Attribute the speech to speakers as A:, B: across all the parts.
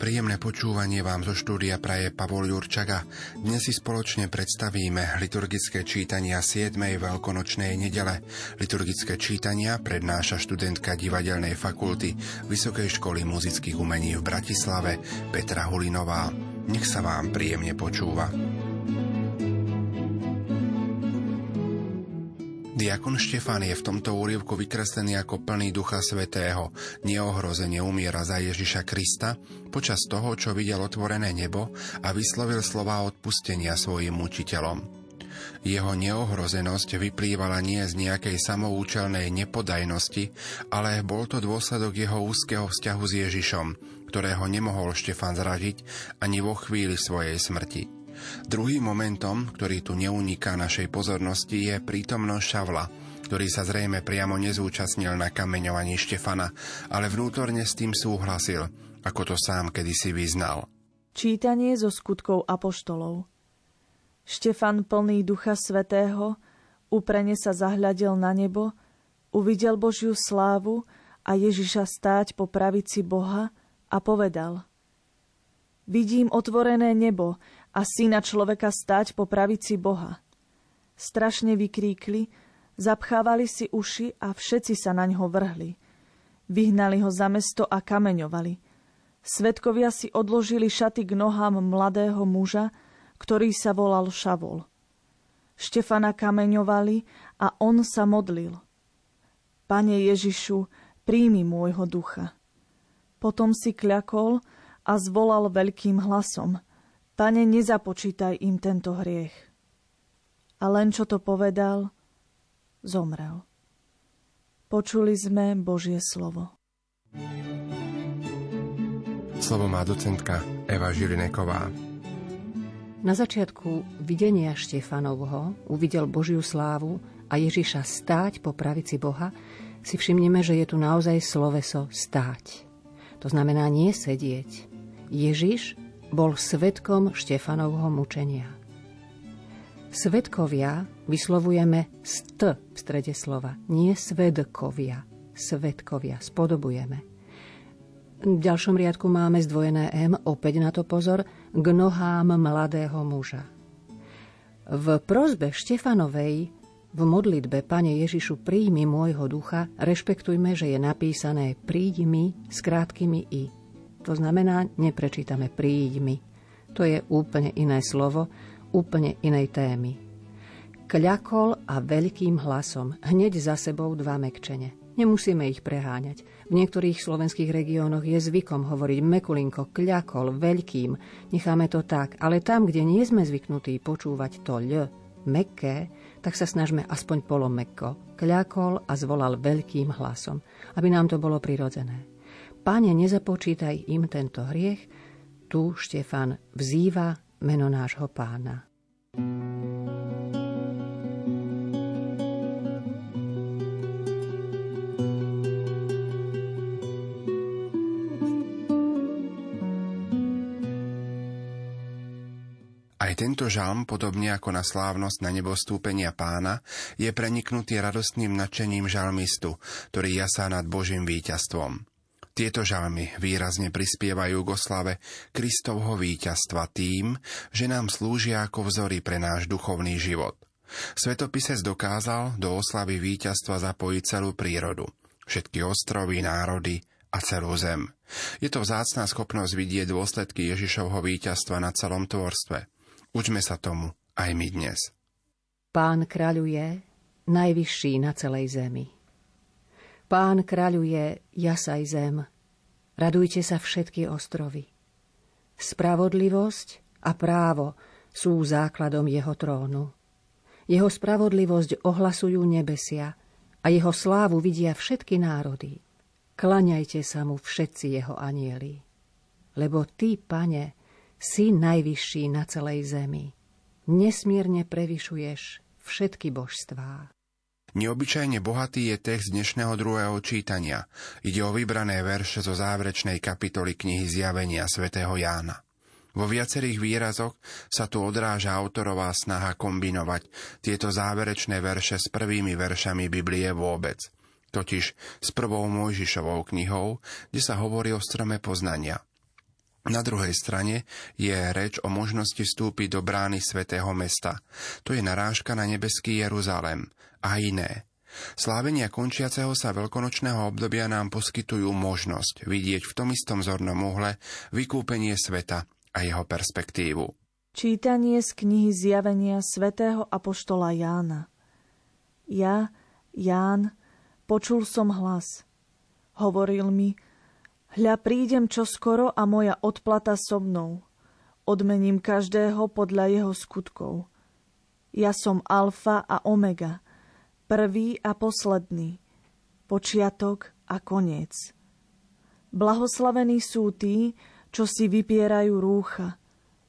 A: Príjemné počúvanie vám zo štúdia praje Pavol Jurčaga. Dnes si spoločne predstavíme liturgické čítania 7. veľkonočnej nedele. Liturgické čítania prednáša študentka divadelnej fakulty Vysokej školy muzických umení v Bratislave Petra Hulinová. Nech sa vám príjemne počúva. Diakon Štefán je v tomto úrievku vykreslený ako plný Ducha Svetého, neohrozene umiera za Ježiša Krista počas toho, čo videl otvorené nebo a vyslovil slova odpustenia svojim učiteľom. Jeho neohrozenosť vyplývala nie z nejakej samoučelnej nepodajnosti, ale bol to dôsledok jeho úzkeho vzťahu s Ježišom, ktorého nemohol Štefan zradiť ani vo chvíli svojej smrti. Druhým momentom, ktorý tu neuniká našej pozornosti, je prítomnosť Šavla, ktorý sa zrejme priamo nezúčastnil na kameňovaní Štefana, ale vnútorne s tým súhlasil, ako to sám kedysi vyznal.
B: Čítanie zo skutkov apoštolov Štefan plný ducha svetého, uprene sa zahľadil na nebo, uvidel Božiu slávu a Ježiša stáť po pravici Boha a povedal Vidím otvorené nebo a syna človeka stať po pravici Boha. Strašne vykríkli, zapchávali si uši a všetci sa na ňo vrhli. Vyhnali ho za mesto a kameňovali. Svetkovia si odložili šaty k nohám mladého muža, ktorý sa volal Šavol. Štefana kameňovali a on sa modlil. Pane Ježišu, príjmi môjho ducha. Potom si kľakol a zvolal veľkým hlasom – Pane, nezapočítaj im tento hriech. A len čo to povedal, zomrel. Počuli sme Božie slovo.
A: Slovo má docentka Eva Žilineková.
C: Na začiatku videnia Štefanovho uvidel Božiu slávu a Ježiša stáť po pravici Boha, si všimneme, že je tu naozaj sloveso stáť. To znamená nie sedieť. Ježiš bol svetkom Štefanovho mučenia. Svetkovia vyslovujeme st v strede slova, nie svedkovia. Svetkovia, spodobujeme. V ďalšom riadku máme zdvojené M, opäť na to pozor, k nohám mladého muža. V prozbe Štefanovej v modlitbe Pane Ježišu príjmi môjho ducha rešpektujme, že je napísané príď mi s krátkými i. To znamená, neprečítame príď. To je úplne iné slovo, úplne inej témy. Kľakol a veľkým hlasom, hneď za sebou dva mekčene. Nemusíme ich preháňať. V niektorých slovenských regiónoch je zvykom hovoriť mekulinko, kľakol, veľkým. Necháme to tak, ale tam, kde nie sme zvyknutí počúvať to ľ, mekké, tak sa snažme aspoň polomekko. Kľakol a zvolal veľkým hlasom, aby nám to bolo prirodzené. Pane, nezapočítaj im tento hriech, tu Štefan vzýva meno nášho pána.
A: Aj tento žalm, podobne ako na slávnosť na nebo stúpenia pána, je preniknutý radostným nadšením žalmistu, ktorý jasá nad Božím víťazstvom. Tieto žalmy výrazne prispievajú k oslave Kristovho víťazstva tým, že nám slúžia ako vzory pre náš duchovný život. Svetopisec dokázal do oslavy víťazstva zapojiť celú prírodu, všetky ostrovy, národy a celú zem. Je to vzácná schopnosť vidieť dôsledky Ježišovho víťazstva na celom tvorstve. Učme sa tomu aj my dnes.
C: Pán kráľuje, najvyšší na celej zemi. Pán kráľuje, jasaj zem, radujte sa všetky ostrovy. Spravodlivosť a právo sú základom jeho trónu. Jeho spravodlivosť ohlasujú nebesia a jeho slávu vidia všetky národy. Klaňajte sa mu všetci jeho anieli. Lebo ty, pane, si najvyšší na celej zemi. Nesmierne prevyšuješ všetky božstvá.
A: Neobyčajne bohatý je text dnešného druhého čítania. Ide o vybrané verše zo záverečnej kapitoly knihy Zjavenia svätého Jána. Vo viacerých výrazoch sa tu odráža autorová snaha kombinovať tieto záverečné verše s prvými veršami Biblie vôbec, totiž s prvou Mojžišovou knihou, kde sa hovorí o strome poznania. Na druhej strane je reč o možnosti vstúpiť do brány svätého mesta. To je narážka na nebeský Jeruzalem, a iné. Slávenia končiaceho sa veľkonočného obdobia nám poskytujú možnosť vidieť v tom istom zornom uhle vykúpenie sveta a jeho perspektívu.
B: Čítanie z knihy Zjavenia svätého Apoštola Jána Ja, Ján, počul som hlas. Hovoril mi, hľa prídem čoskoro a moja odplata so mnou. Odmením každého podľa jeho skutkov. Ja som alfa a omega – prvý a posledný, počiatok a koniec. Blahoslavení sú tí, čo si vypierajú rúcha,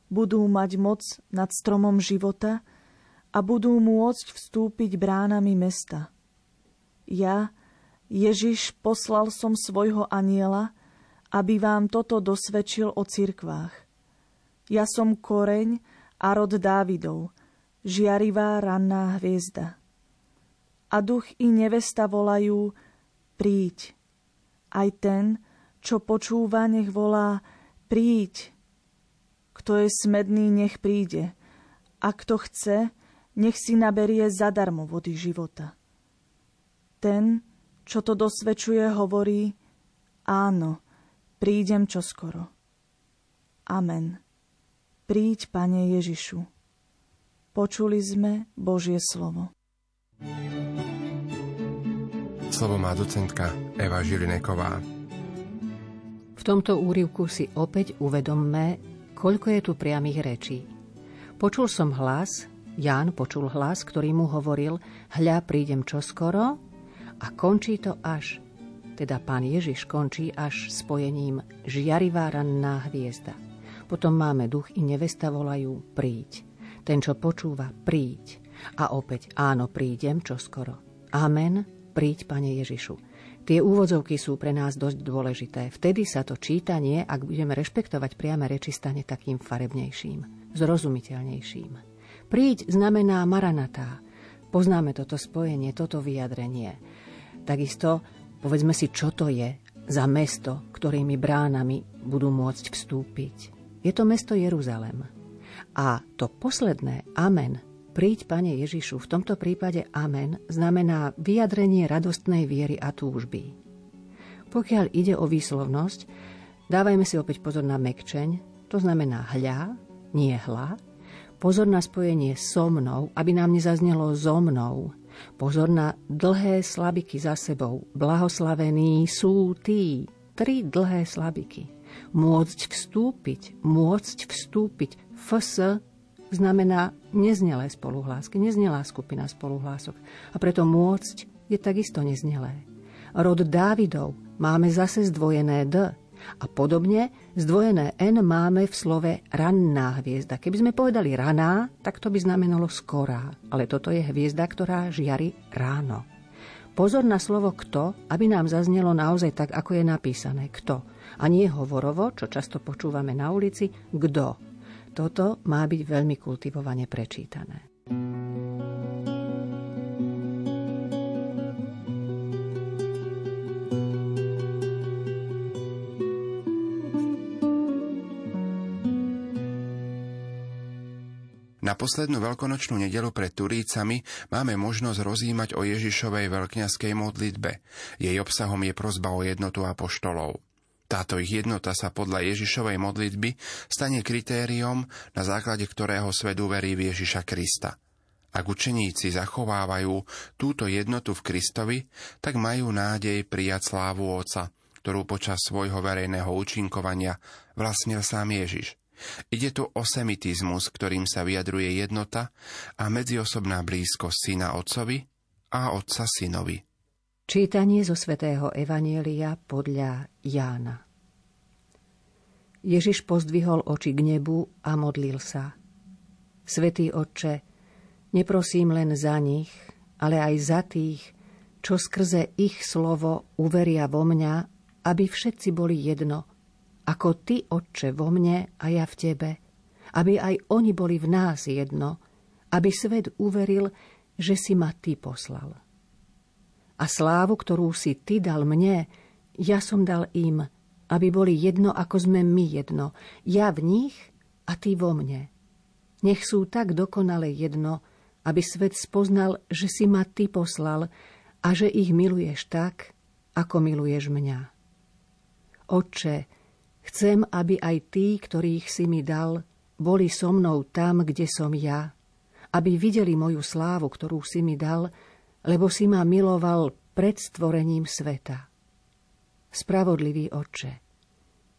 B: budú mať moc nad stromom života a budú môcť vstúpiť bránami mesta. Ja, Ježiš, poslal som svojho aniela, aby vám toto dosvedčil o cirkvách. Ja som koreň a rod Dávidov, žiarivá ranná hviezda a duch i nevesta volajú príď. Aj ten, čo počúva, nech volá príď. Kto je smedný, nech príde. A kto chce, nech si naberie zadarmo vody života. Ten, čo to dosvedčuje, hovorí áno, prídem čoskoro. Amen. Príď, Pane Ježišu. Počuli sme Božie slovo.
A: Slovo má docentka Eva Žilineková.
C: V tomto úrivku si opäť uvedomme, koľko je tu priamých rečí. Počul som hlas, Ján počul hlas, ktorý mu hovoril, hľa prídem čoskoro a končí to až, teda pán Ježiš končí až spojením žiarivá ranná hviezda. Potom máme duch i nevesta volajú príď. Ten, čo počúva, príď. A opäť áno, prídem čoskoro. Amen, príď, Pane Ježišu. Tie úvodzovky sú pre nás dosť dôležité. Vtedy sa to čítanie, ak budeme rešpektovať priame reči, stane takým farebnejším, zrozumiteľnejším. Príď znamená maranatá. Poznáme toto spojenie, toto vyjadrenie. Takisto povedzme si, čo to je za mesto, ktorými bránami budú môcť vstúpiť. Je to mesto Jeruzalem. A to posledné amen Príď, Pane Ježišu, v tomto prípade amen znamená vyjadrenie radostnej viery a túžby. Pokiaľ ide o výslovnosť, dávajme si opäť pozor na mekčeň, to znamená hľa, nie hla, pozor na spojenie so mnou, aby nám nezaznelo so mnou, pozor na dlhé slabiky za sebou, blahoslavení sú tí, tri dlhé slabiky. Môcť vstúpiť, môcť vstúpiť, fs znamená neznelé spoluhlásky, neznelá skupina spoluhlások. A preto môcť je takisto neznelé. Rod Dávidov máme zase zdvojené D. A podobne zdvojené N máme v slove ranná hviezda. Keby sme povedali raná, tak to by znamenalo skorá. Ale toto je hviezda, ktorá žiari ráno. Pozor na slovo kto, aby nám zaznelo naozaj tak, ako je napísané. Kto. A nie hovorovo, čo často počúvame na ulici, kto toto má byť veľmi kultivovane prečítané.
A: Poslednú veľkonočnú nedelu pred Turícami máme možnosť rozímať o Ježišovej veľkňaskej modlitbe. Jej obsahom je prozba o jednotu apoštolov. Táto ich jednota sa podľa Ježišovej modlitby stane kritériom, na základe ktorého svet uverí v Ježiša Krista. Ak učeníci zachovávajú túto jednotu v Kristovi, tak majú nádej prijať slávu Otca, ktorú počas svojho verejného účinkovania vlastnil sám Ježiš. Ide tu o semitizmus, ktorým sa vyjadruje jednota a medziosobná blízkosť syna otcovi a otca synovi.
C: Čítanie zo svätého Evanielia podľa Jána. Ježiš pozdvihol oči k nebu a modlil sa. Svetý Otče, neprosím len za nich, ale aj za tých, čo skrze ich slovo uveria vo mňa, aby všetci boli jedno, ako ty, Otče, vo mne a ja v tebe, aby aj oni boli v nás jedno, aby svet uveril, že si ma ty poslal. A slávu, ktorú si ty dal mne, ja som dal im, aby boli jedno, ako sme my jedno, ja v nich a ty vo mne. Nech sú tak dokonale jedno, aby svet spoznal, že si ma ty poslal a že ich miluješ tak, ako miluješ mňa. Otče, chcem, aby aj tí, ktorých si mi dal, boli so mnou tam, kde som ja, aby videli moju slávu, ktorú si mi dal, lebo si ma miloval pred stvorením sveta. Spravodlivý oče,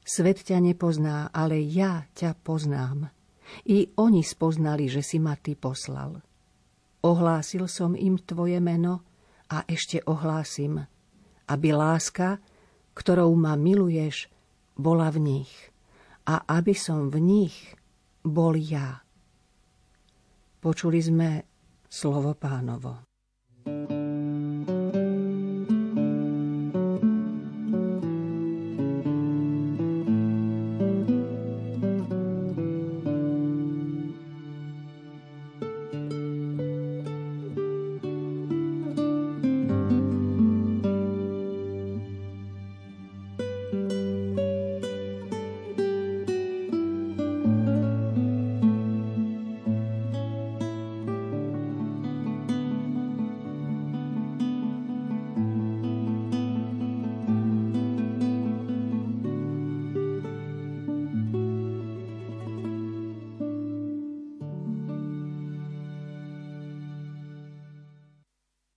C: svet ťa nepozná, ale ja ťa poznám. I oni spoznali, že si ma ty poslal. Ohlásil som im tvoje meno a ešte ohlásim, aby láska, ktorou ma miluješ, bola v nich a aby som v nich bol ja. Počuli sme slovo pánovo.